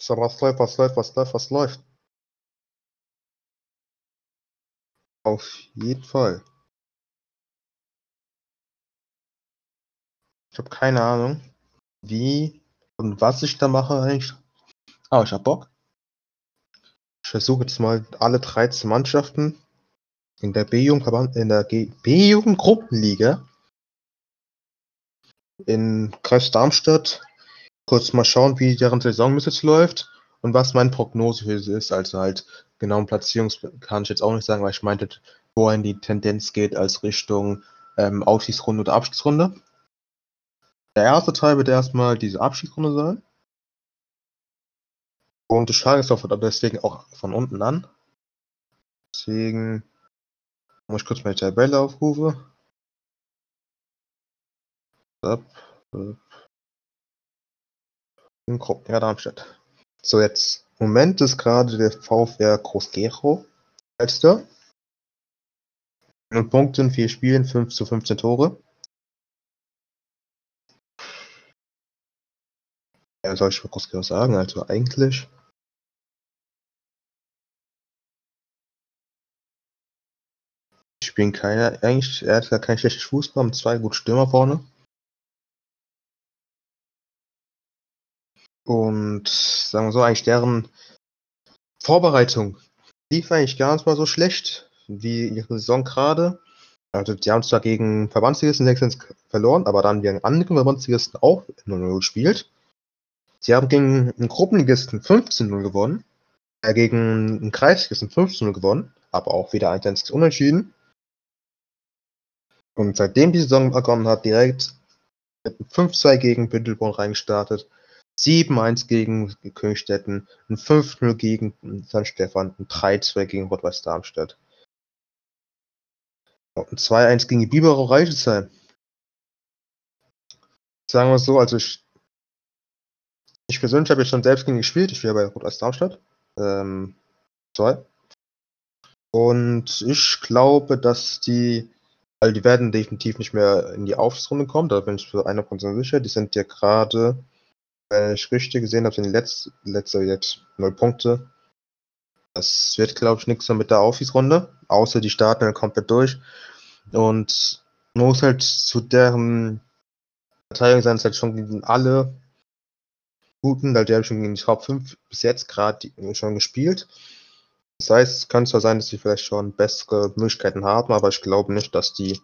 So, was läuft, was läuft, was läuft, was läuft? Auf jeden Fall. Ich habe keine Ahnung, wie und was ich da mache eigentlich. Aber ich hab Bock. Ich versuche jetzt mal alle 13 Mannschaften in der B-Jugend in der B-Jugend Gruppenliga in Kreis Darmstadt kurz mal schauen, wie deren Saison bis jetzt läuft und was meine Prognose für sie ist. Also halt genauen Platzierungs kann ich jetzt auch nicht sagen, weil ich meinte, wohin die Tendenz geht als Richtung ähm, Aufstiegsrunde oder Abstiegsrunde. Der erste Teil wird erstmal diese Abschiedsrunde sein. Und ich schaue es deswegen auch von unten an. Deswegen muss ich kurz meine Tabelle aufrufen. Up, up. Gruppen, ja, Darmstadt. So, jetzt. Moment ist gerade der VfR Groß-Gero letzter. Und Punkte in vier Spielen, 5 zu 15 Tore. Ja, soll ich Groß-Gero sagen? Also eigentlich spielen keine, eigentlich, er hat gar kein schlechtes Fußball, haben zwei gute Stürmer vorne. Und sagen wir so, eigentlich deren Vorbereitung lief eigentlich gar nicht mal so schlecht wie ihre Saison gerade. Also die haben zwar gegen Verbandsligisten 6 verloren, aber dann gegen andere Verbandsligisten auch 0-0 gespielt. Sie haben gegen einen Gruppenligisten 15-0 gewonnen, äh, gegen einen Kreisligisten 15-0 gewonnen, aber auch wieder 1-1 unentschieden. Und seitdem die Saison begonnen hat, direkt mit 5-2 gegen Bündelborn reingestartet, 7-1 gegen Königstetten, ein 5-0 gegen St. Stefan, ein 3-2 gegen Rot-Weiß Darmstadt. Und ein 2-1 gegen die Biberau Reichelsheim. Sagen wir so, also ich, ich persönlich habe ja schon selbst gegen gespielt, ich wäre bei Rot-Weiß Darmstadt. Ähm, 2. Und ich glaube, dass die also die werden definitiv nicht mehr in die Aufstiegsrunde kommen, da bin ich für 100% sicher. Die sind ja gerade, wenn ich richtig gesehen habe, sind die letzte, letzte jetzt 0 Punkte. Das wird, glaube ich, nichts mehr mit der Aufstiegsrunde, außer die starten dann komplett durch. Und man muss halt zu deren Verteidigung sein, es halt schon gegen alle guten, weil die haben schon gegen die Top 5 bis jetzt gerade schon gespielt. Das heißt, es kann zwar sein, dass sie vielleicht schon bessere Möglichkeiten haben, aber ich glaube nicht, dass die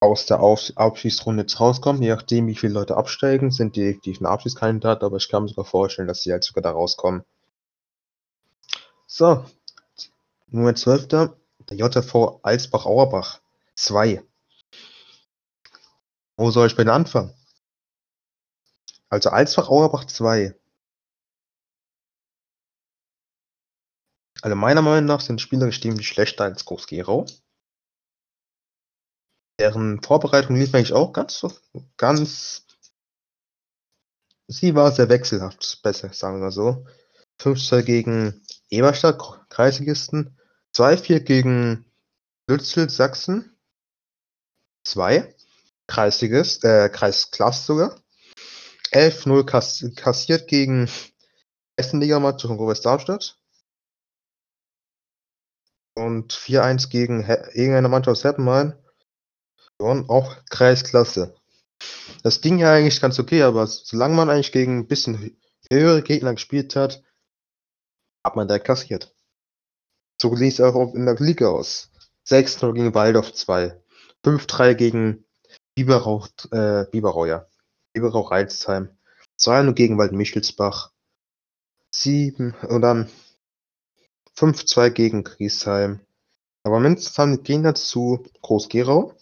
aus der Auf Abschiedsrunde jetzt rauskommen. Je nachdem, wie viele Leute absteigen, sind die definitiv ein Abschiedskandidat, aber ich kann mir sogar vorstellen, dass sie halt sogar da rauskommen. So, Nummer 12. Der JV Alsbach-Auerbach 2. Wo soll ich bei den anfangen? Also Alsbach-Auerbach 2 Also meiner Meinung nach sind Spieler ziemlich schlechter als Groß-Gerau. Deren Vorbereitung lief eigentlich auch ganz, ganz. Sie war sehr wechselhaft, besser, sagen wir so. 5-2 gegen Eberstadt, Kreisligisten. 2-4 gegen Lützel, Sachsen. 2. Kreisliges, äh, Kreisklasse sogar. 11-0 kass kassiert gegen Essen-Ligamatch von Robert Darmstadt und 4-1 gegen irgendeine Mannschaft aus Heppenheim. Auch Kreisklasse. Das ging ja eigentlich ganz okay, aber solange man eigentlich gegen ein bisschen höhere Gegner gespielt hat, hat man da kassiert. So ließ es auch in der Liga aus. 6-0 gegen Waldorf 2. 5-3 gegen Biberau, äh, Biberau, ja. Biberau Reizheim. 2-0 gegen Waldmichelsbach. 7 und dann 5-2 gegen Griesheim. Aber mindestens haben die Gegner zu Groß-Gerau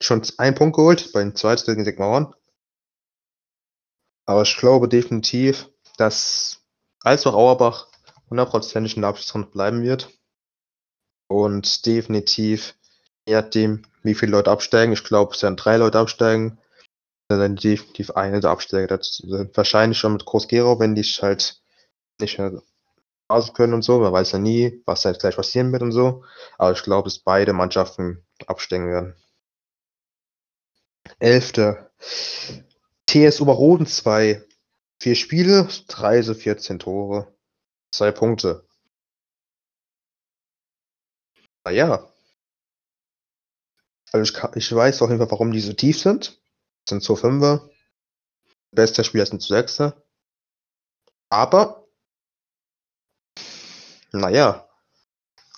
schon einen Punkt geholt, bei den zweiten gegen Sigmaron. Aber ich glaube definitiv, dass Alsbach Auerbach hundertprozentig in der Abschlussrunde bleiben wird. Und definitiv, je nachdem, wie viele Leute absteigen, ich glaube, es werden drei Leute absteigen, dann definitiv eine der Absteiger. Das wahrscheinlich schon mit Groß-Gerau, wenn die halt nicht mehr Phasen können und so. Man weiß ja nie, was jetzt gleich passieren wird und so. Aber ich glaube, dass beide Mannschaften absteigen werden. Elfte. TS Oberroden 2. Vier Spiele, drei so 14 Tore, zwei Punkte. Naja. Also ich, ich weiß auf jeden Fall, warum die so tief sind. Das sind so Fünfer. Bester Spieler sind zu Sechser. Aber, naja.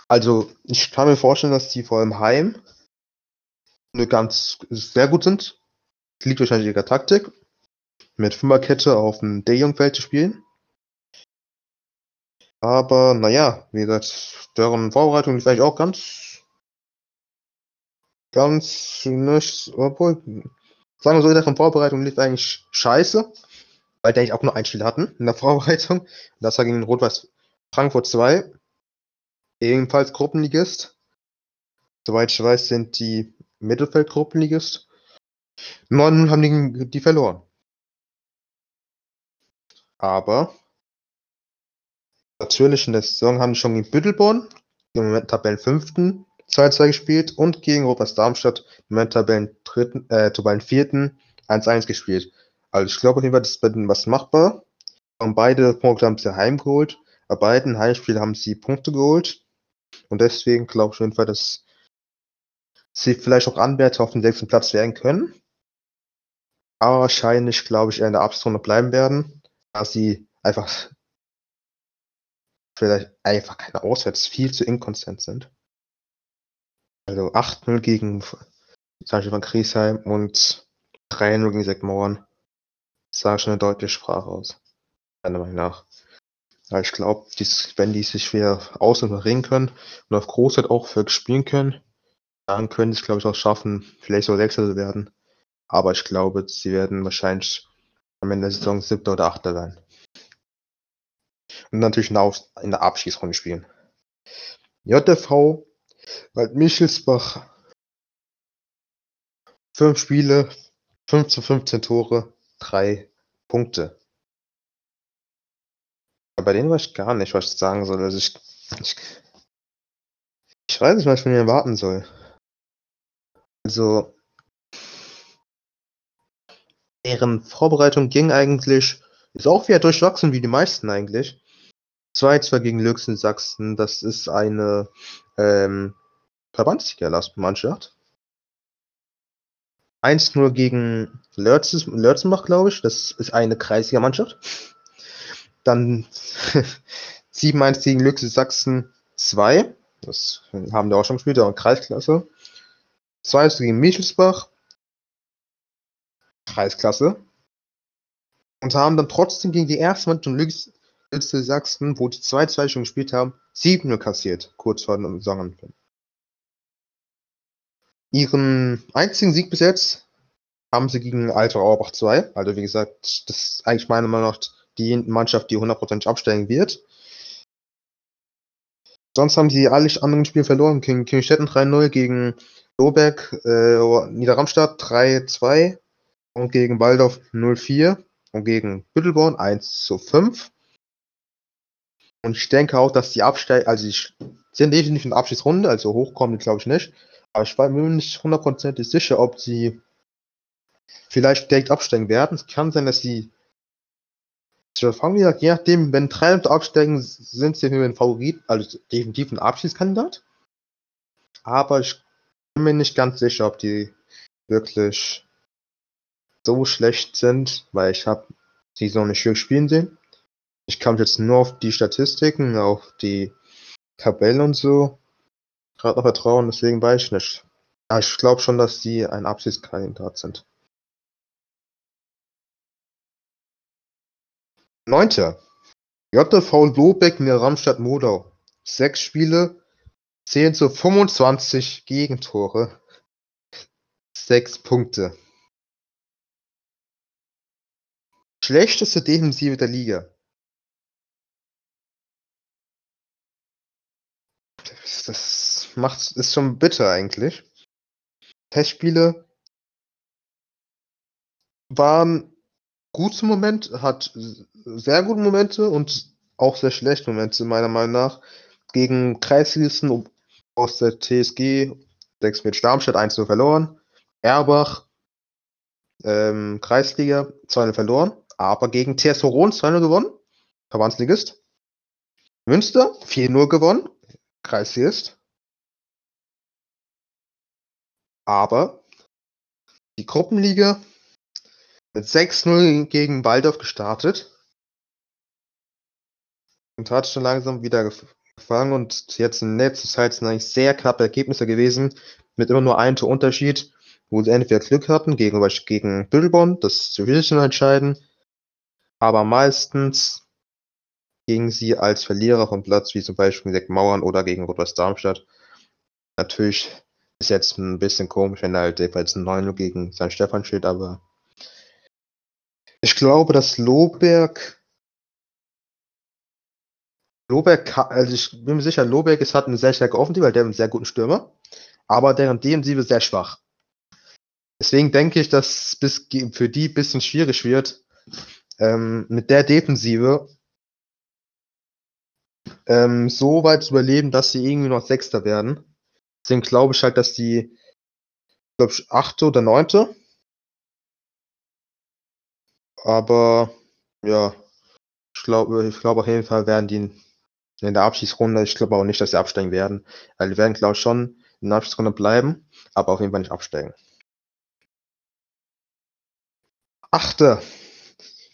Also, ich kann mir vorstellen, dass die vor allem heim eine ganz sehr gut sind. Liegt wahrscheinlich ihrer Taktik. Mit Fünferkette auf dem D-Jungfeld zu spielen. Aber naja, wie gesagt, deren Vorbereitung ist eigentlich auch ganz, ganz nicht, obwohl, sagen wir so, deren Vorbereitung lief eigentlich scheiße, weil die eigentlich auch nur ein Spiel hatten in der Vorbereitung. Das war gegen Rot-Weiß Frankfurt 2, ebenfalls Gruppenligist. Soweit ich weiß, sind die Mittelfeld-Gruppenligist. 9 haben die, die verloren. Aber natürlich in der Saison haben die schon gegen Büttelborn, im Moment Tabellenfünften, 2-2 gespielt und gegen Robers Darmstadt, im Moment Tabellen dritten, äh, Tabellenvierten, 1-1 gespielt. Also ich glaube auf jeden Fall, das ist bei denen was machbar. Und beide Punkte haben sie heimgeholt. Bei beiden Heimspielen haben sie Punkte geholt. Und deswegen glaube ich auf jeden Fall, dass sie vielleicht auch Anwärter auf den sechsten Platz werden können. Aber wahrscheinlich, glaube ich, eher in der Abstunde bleiben werden, da sie einfach vielleicht einfach keine Auswärts viel zu inkonstant sind. Also 8-0 gegen Beispiel von Griesheim und 3-0 gegen Seckmauern sagen schon eine deutliche Sprache aus. Meiner Meinung nach. Ja, ich glaube, wenn die sich wieder aus- und ringen können und auf Großzeit auch für spielen können, können sie es, glaube ich, auch schaffen, vielleicht so Sechster zu werden. Aber ich glaube, sie werden wahrscheinlich am Ende der Saison Siebter oder Achter sein. Und natürlich in der Abschießrunde spielen. JTV, Wald Michelsbach, 5 Spiele, 5 zu 15 Tore, 3 Punkte. Aber bei denen weiß ich gar nicht, was ich sagen soll. Also ich, ich, ich weiß nicht, was ich von ihnen erwarten soll. Also, deren Vorbereitung ging eigentlich, ist auch wieder durchwachsen wie die meisten eigentlich. 2-2 gegen Lüxen Sachsen, das ist eine ähm, Verbandsliga-Mannschaft. 1-0 gegen Lörzenbach, glaube ich, das ist eine Kreisliga-Mannschaft. Dann 7-1 gegen Lüxen Sachsen 2, das haben wir auch schon gespielt, aber Kreisklasse. 2 gegen Michelsbach, Kreisklasse. Und haben dann trotzdem gegen die erste Mannschaft Lütze Sachsen, wo die 2-2 schon gespielt haben, 7 kassiert, kurz vor dem Saisonanfang. Ihren einzigen Sieg bis jetzt haben sie gegen Alter Auerbach 2. Also wie gesagt, das ist eigentlich meiner Meinung nach die Mannschaft, die hundertprozentig absteigen wird. Sonst haben sie alle anderen Spiele verloren. Gegen Kingstetten 3-0, gegen Lobeck, äh, Niederramstadt 3-2 und gegen Waldorf 0-4 und gegen Büttelborn 1 zu 5. Und ich denke auch, dass die Absteig, also die sind definitiv in der Abschiedsrunde, also hochkommen glaube ich nicht. Aber ich bin mir nicht hundertprozentig sicher, ob sie vielleicht direkt absteigen werden. Es kann sein, dass sie fangen wir je nachdem, wenn drei Leute absteigen, sind sie für den Favorit, also definitiv ein Abschiedskandidat. Aber ich bin mir nicht ganz sicher, ob die wirklich so schlecht sind, weil ich habe die so nicht viel spielen sehen. Ich kann jetzt nur auf die Statistiken, auf die Tabelle und so gerade noch vertrauen, deswegen weiß ich nicht. Ja, ich glaube schon, dass die ein Abschiedskandidat sind. Neunter. JV Lobeck in der Ramstadt Modau. Sechs Spiele, 10 zu 25 Gegentore. Sechs Punkte. Schlechteste Defensive der Liga. das macht, ist schon bitter eigentlich. Testspiele waren gut zum Moment, hat sehr gute Momente und auch sehr schlechte Momente, meiner Meinung nach. Gegen Kreisligisten aus der TSG, 6 mit Darmstadt 1 0 verloren. Erbach, ähm, Kreisliga 2 0 verloren. aber gegen TS Horon 2-0 gewonnen. Verbandsligist. Münster 4-0 gewonnen. Kreisligist. Aber die Gruppenliga mit 6-0 gegen Waldorf gestartet und hat schon langsam wieder gefangen und jetzt in letzter Zeit sind eigentlich sehr knappe Ergebnisse gewesen, mit immer nur einem Torunterschied, wo sie entweder Glück hatten gegen, gegen Büdelborn, das viel entscheiden, aber meistens gingen sie als Verlierer vom Platz, wie zum Beispiel gegen Mauern oder gegen Rot-Weiß Darmstadt. Natürlich ist jetzt ein bisschen komisch, wenn er halt jeweils ein 9 gegen St. Stefan steht, aber ich glaube, dass Lohberg Lohberg, also ich bin mir sicher, Lohberg ist, hat eine sehr starke Offensive, weil der hat einen sehr guten Stürmer, aber deren Defensive sehr schwach. Deswegen denke ich, dass es für die ein bisschen schwierig wird, ähm, mit der Defensive ähm, so weit zu überleben, dass sie irgendwie noch Sechster werden. Deswegen glaube ich halt, dass die, glaube ich, Achte oder Neunte. Aber ja, ich glaube, ich glaube auf jeden Fall werden die in der Abschiedsrunde, ich glaube auch nicht, dass sie absteigen werden. Also die werden, glaube ich, schon in der Abschiedsrunde bleiben, aber auf jeden Fall nicht absteigen. Achte.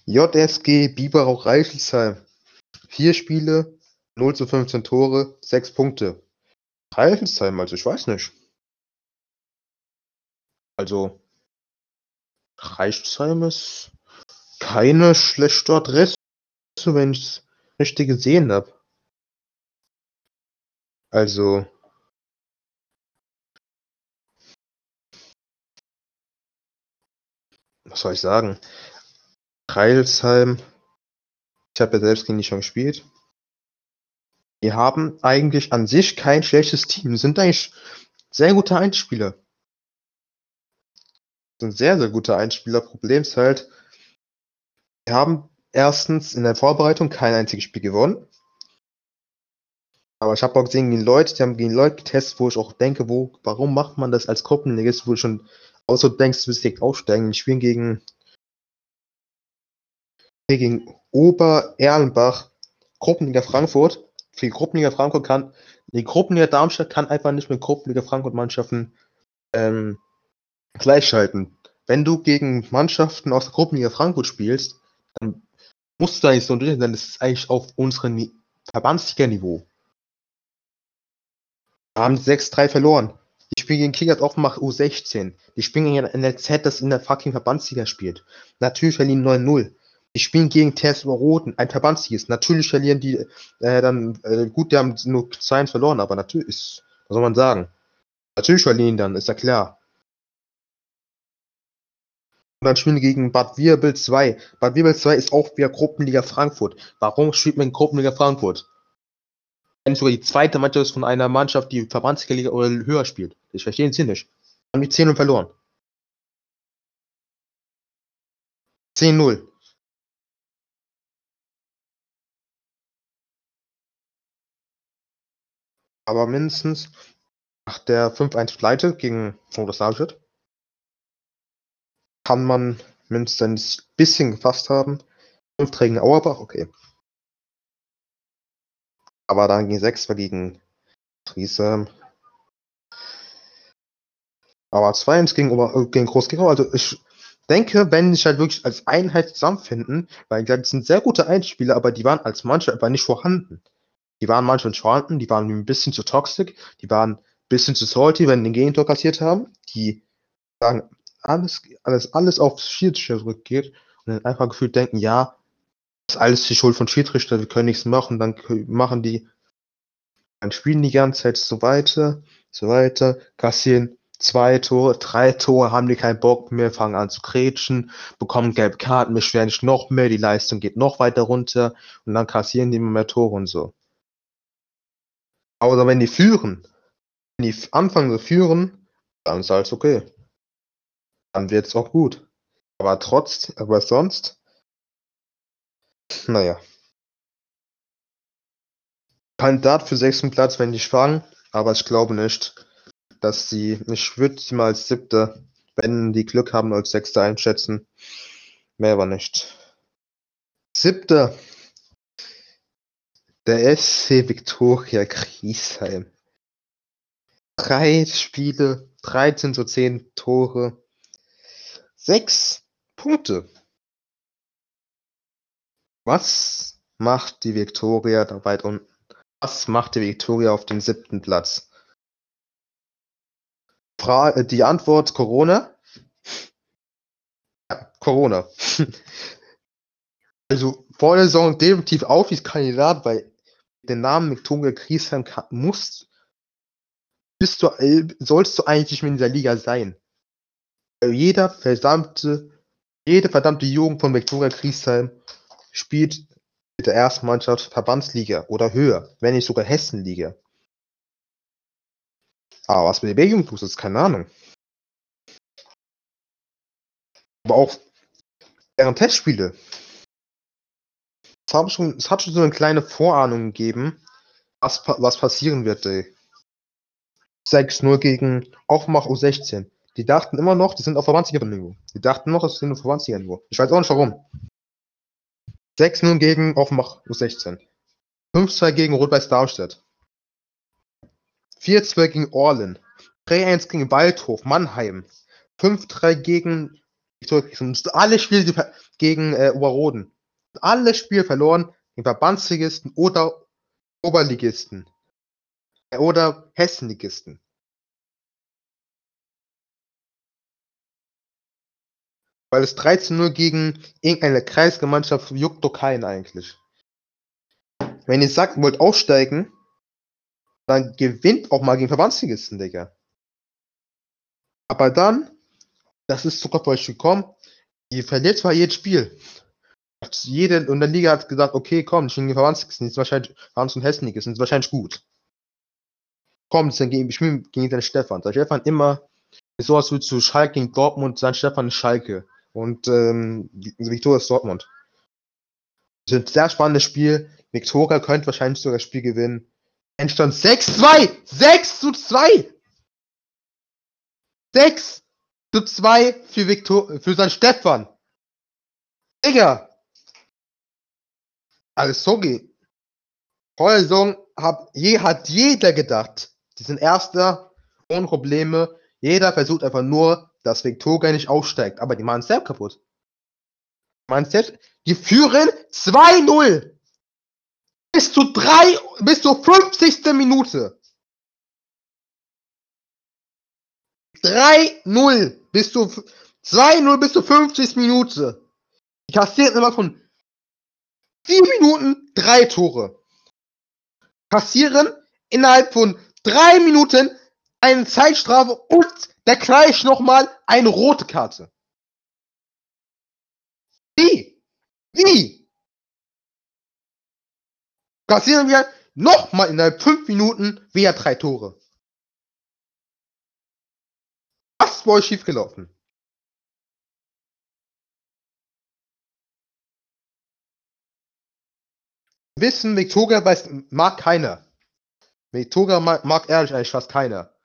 JSG Biberau Reichelsheim. Vier Spiele, 0 zu 15 Tore, 6 Punkte. Reichelsheim, also ich weiß nicht. Also, Reichelsheim ist keine schlechte Adresse, wenn ich es richtig gesehen habe. Also was soll ich sagen? Kreilsheim, ich habe ja selbst gegen die schon gespielt. Die haben eigentlich an sich kein schlechtes Team. Sind eigentlich sehr gute Einspieler. Sind sehr, sehr gute Einspieler. Problem ist halt, wir haben erstens in der Vorbereitung kein einziges Spiel gewonnen. Aber ich habe auch gesehen, gegen Leute, die haben gegen Leute getestet, wo ich auch denke, wo, warum macht man das als Gruppenligist, wo du schon auch so denkst, du willst direkt aufsteigen. Die spielen gegen, gegen Ober-Erlenbach, Gruppenliga Frankfurt. Die Gruppenliga Frankfurt kann, die Gruppenliga Darmstadt kann einfach nicht mit Gruppenliga Frankfurt-Mannschaften ähm, gleichschalten. Wenn du gegen Mannschaften aus der Gruppenliga Frankfurt spielst, dann musst du eigentlich so drin sein, das ist eigentlich auf unserem Verbandsliga-Niveau haben 6-3 verloren. Die spielen gegen Kickers Offenbach U16. Die spielen gegen NLZ, das in der fucking Verbandsliga spielt. Natürlich verlieren 9-0. Die spielen gegen TS Roten, ein Verbandsliges. Natürlich verlieren die äh, dann, äh, gut, die haben nur 2 verloren, aber natürlich, was soll man sagen? Natürlich verlieren dann, ist ja klar. Und dann spielen die gegen Bad Wirbel 2. Bad Wirbel 2 ist auch wieder Gruppenliga Frankfurt. Warum spielt man Gruppenliga Frankfurt? Sogar die zweite Mannschaft ist von einer Mannschaft, die Verbandsliga oder höher spielt. Ich verstehe den Sinn nicht. Haben die 10 und verloren. 10-0. Aber mindestens nach der 5-1 Pleite gegen Norderslaget kann man mindestens ein bisschen gefasst haben. Fünf Trägen Auerbach, okay. Aber dann ging 6 war gegen Triese. Aber 2-1 gegen, äh, gegen Groß-Gerau. Also ich denke, wenn sich halt wirklich als Einheit zusammenfinden, weil das sind sehr gute Einspieler, aber die waren als Mannschaft einfach nicht vorhanden. Die waren manchmal nicht vorhanden, die waren ein bisschen zu toxisch, die waren ein bisschen zu salty, wenn die den Gegentor kassiert haben. Die sagen, alles, alles, alles auf Schiedsrichter zurückgeht und dann einfach gefühlt denken, ja, ist alles die Schuld von Schiedsrichter, wir können nichts machen, dann machen die, dann spielen die ganze Zeit so weiter, so weiter, kassieren zwei Tore, drei Tore, haben die keinen Bock mehr, fangen an zu kretschen, bekommen gelbe Karten, beschweren sich noch mehr, die Leistung geht noch weiter runter und dann kassieren die immer mehr Tore und so. Aber wenn die führen, wenn die anfangen zu führen, dann ist alles okay. Dann wird es auch gut. Aber trotz, aber sonst naja. Kandidat für sechsten Platz, wenn die fangen, aber ich glaube nicht, dass sie, ich würde sie mal als siebte, wenn die Glück haben, als sechste einschätzen. Mehr aber nicht. Siebter. Der SC Viktoria Griesheim. Drei Spiele, 13 zu 10 Tore, sechs Punkte. Was macht die Viktoria da weit unten? Was macht die Viktoria auf dem siebten Platz? Fra äh, die Antwort Corona? Ja, Corona. also vor der Saison definitiv auf als Kandidat, weil den Namen Viktoria Griesheim musst, bist du, sollst du eigentlich in dieser Liga sein. Jeder verdammte, jede verdammte Jugend von Viktoria Griesheim spielt mit der ersten Mannschaft Verbandsliga oder höher, wenn nicht sogar Hessenliga. Aber was mit der B-Jugend tust, ist keine Ahnung. Aber auch deren Testspiele. Es hat schon, es hat schon so eine kleine Vorahnung gegeben, was, was passieren wird. Ey. 6-0 gegen Aufmach U16. Die dachten immer noch, die sind auf Verbandsliga-Niveau. Die dachten noch, das sind auf Verbandsliga-Niveau. Ich weiß auch nicht warum. 6-0 gegen Aufmach U16. 5-2 gegen Rot-Weiß Darmstadt. 4-2 gegen Orlen. 3-1 gegen Waldhof, Mannheim. 5-3 gegen alle Spiele gegen äh, Oberroden. Alle Spiele verloren gegen Verbandsligisten oder Oberligisten. Oder Hessenligisten. Weil es 13-0 gegen irgendeine Kreisgemeinschaft juckt doch keinen eigentlich. Wenn ihr sagt, wollt aufsteigen, dann gewinnt auch mal gegen Verbandsligisten, Digga. Aber dann, das ist sogar bei euch gekommen, ihr verliert zwar jedes Spiel. Jede in der Liga hat gesagt, okay, komm, ich bin gegen Verbandsligisten, ist wahrscheinlich Verbands- und Hessenligisten, ist wahrscheinlich gut. Kommt, dann gegen, ich gegen den Stefan. Der Stefan immer sowas wie zu Schalke gegen Dortmund, sein Stefan ist Schalke. Und ähm, Viktoria ist Dortmund. Das ist ein sehr spannendes Spiel. Viktoria könnte wahrscheinlich sogar das Spiel gewinnen. Endstand 6-2! 6 zu 2! 6 zu 2 für Viktor für sein Stefan. Digga! Also. Vor der Saison hab, je, hat jeder gedacht, die sind Erster, ohne Probleme. Jeder versucht einfach nur, dass Viktoria nicht aufsteigt. Aber die machen es selbst kaputt. Die selbst. Die führen 2-0. Bis zu 3, bis zur 50. Minute. 3-0 bis zu 2-0 bis zur 50. Minute. Die kassierten immer von 4 Minuten 3 Tore. Kassieren innerhalb von 3 Minuten eine Zeitstrafe und der gleich nochmal eine rote Karte. Wie? Wie? Kassieren wir nochmal innerhalb 5 Minuten wieder drei Tore. Was bei euch schiefgelaufen? Wissen, Victoria weiß, mag keiner. Victoria mag, mag ehrlich eigentlich fast keiner.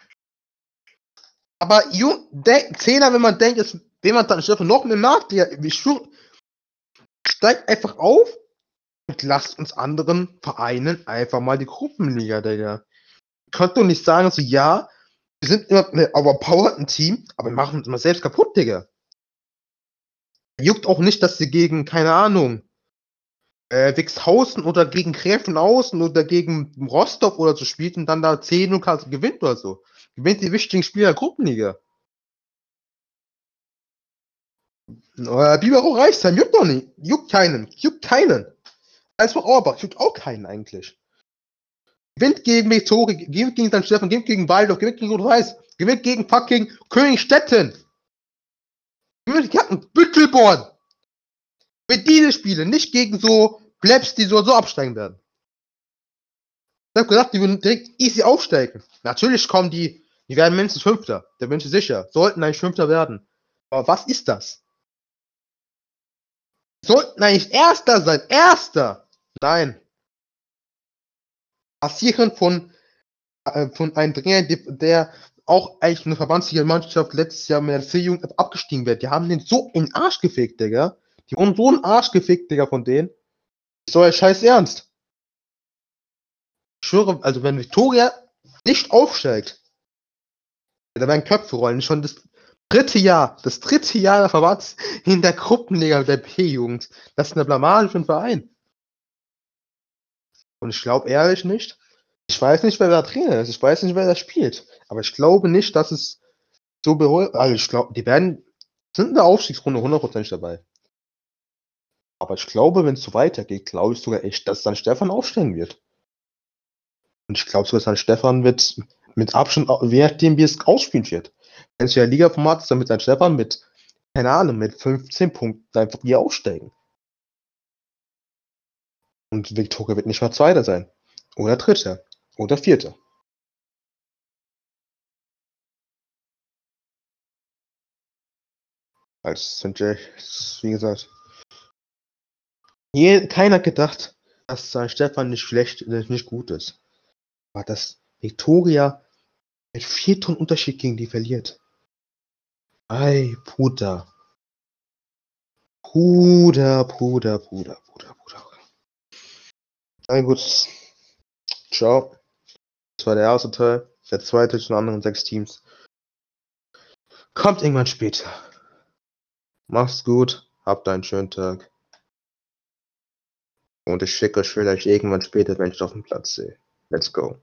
Aber Jung, der Zehner, wenn man denkt, ist, wenn man dann noch eine Markt, der steigt einfach auf und lasst uns anderen Vereinen einfach mal die Gruppenliga, Digga. Könnt doch nicht sagen, so, ja, wir sind immer ein overpowered Team, aber wir machen uns immer selbst kaputt, Digga. Juckt auch nicht, dass sie gegen, keine Ahnung, äh, Wixhausen oder gegen Gräfenhausen oder gegen Rostock oder so spielt und dann da 10 0 gewinnt oder so. Gewinnt die wichtigen Spiele der Gruppenliga. Äh, Bibero Reichsheim juckt doch nicht. Juckt keinen. Juckt keinen. Als vor Auerbach juckt auch keinen eigentlich. Gewinnt gegen Metore, gewinnt gegen St. Stefan, gewinnt gegen Waldorf, gewinnt gegen Rot-Weiß, gewinnt gegen fucking Königstetten. Gewinnt gegen Büttelborn. Mit diese Spiele, nicht gegen so Plebs, die so, so absteigen werden. Ich hab gedacht, die würden direkt easy aufsteigen. Natürlich kommen die, die werden mindestens Fünfter. Bin ich sicher. Sollten eigentlich Fünfter werden. Aber was ist das? Sollten eigentlich Erster sein. Erster! Nein. Passieren von, äh, von einem Trainer, der auch eigentlich eine verbandsliche Mannschaft letztes Jahr mit der C-Jugend abgestiegen wird. Die haben den so in den Arsch gefickt, Digga. Die wurden so einen Arsch gefickt, Digga, von denen. Ist euer Scheiß ernst? Ich schwöre, also wenn Victoria nicht aufsteigt, da werden Köpfe rollen. Schon das dritte Jahr, das dritte Jahr der Verbands in der Gruppenliga der P-Jugend. Das ist eine Blamage für den Verein. Und ich glaube ehrlich nicht, ich weiß nicht, wer da Trainer ist, ich weiß nicht, wer da spielt, aber ich glaube nicht, dass es so beholt. Also ich glaube, die werden, sind in der Aufstiegsrunde hundertprozentig dabei. Aber ich glaube, wenn es so weitergeht, glaube ich sogar echt, dass dann Stefan aufstellen wird. Und ich glaube sogar, dass dann Stefan wird mit Abstand, währenddem wie es ausspielen wird. Wenn es ja Liga-Format ist, dann mit dann Stefan mit, keine Ahnung, mit 15 Punkten einfach hier aufsteigen. Und Viktoria wird nicht mal Zweiter sein. Oder Dritter. Oder Vierter. Als sind wie gesagt, je, keiner gedacht, dass St. Stefan nicht schlecht, nicht gut ist. Aber dass Viktoria mit vier Tonnen Unterschied gegen die verliert. Ei, Bruder. Bruder, Bruder, Bruder, Bruder, Bruder. Na gut. Ciao. Das war der erste Teil. Der zweite zu anderen sechs Teams. Kommt irgendwann später. Macht's gut. Habt einen schönen Tag. Und ich schicke euch vielleicht irgendwann später, wenn ich auf dem Platz sehe. Let's go.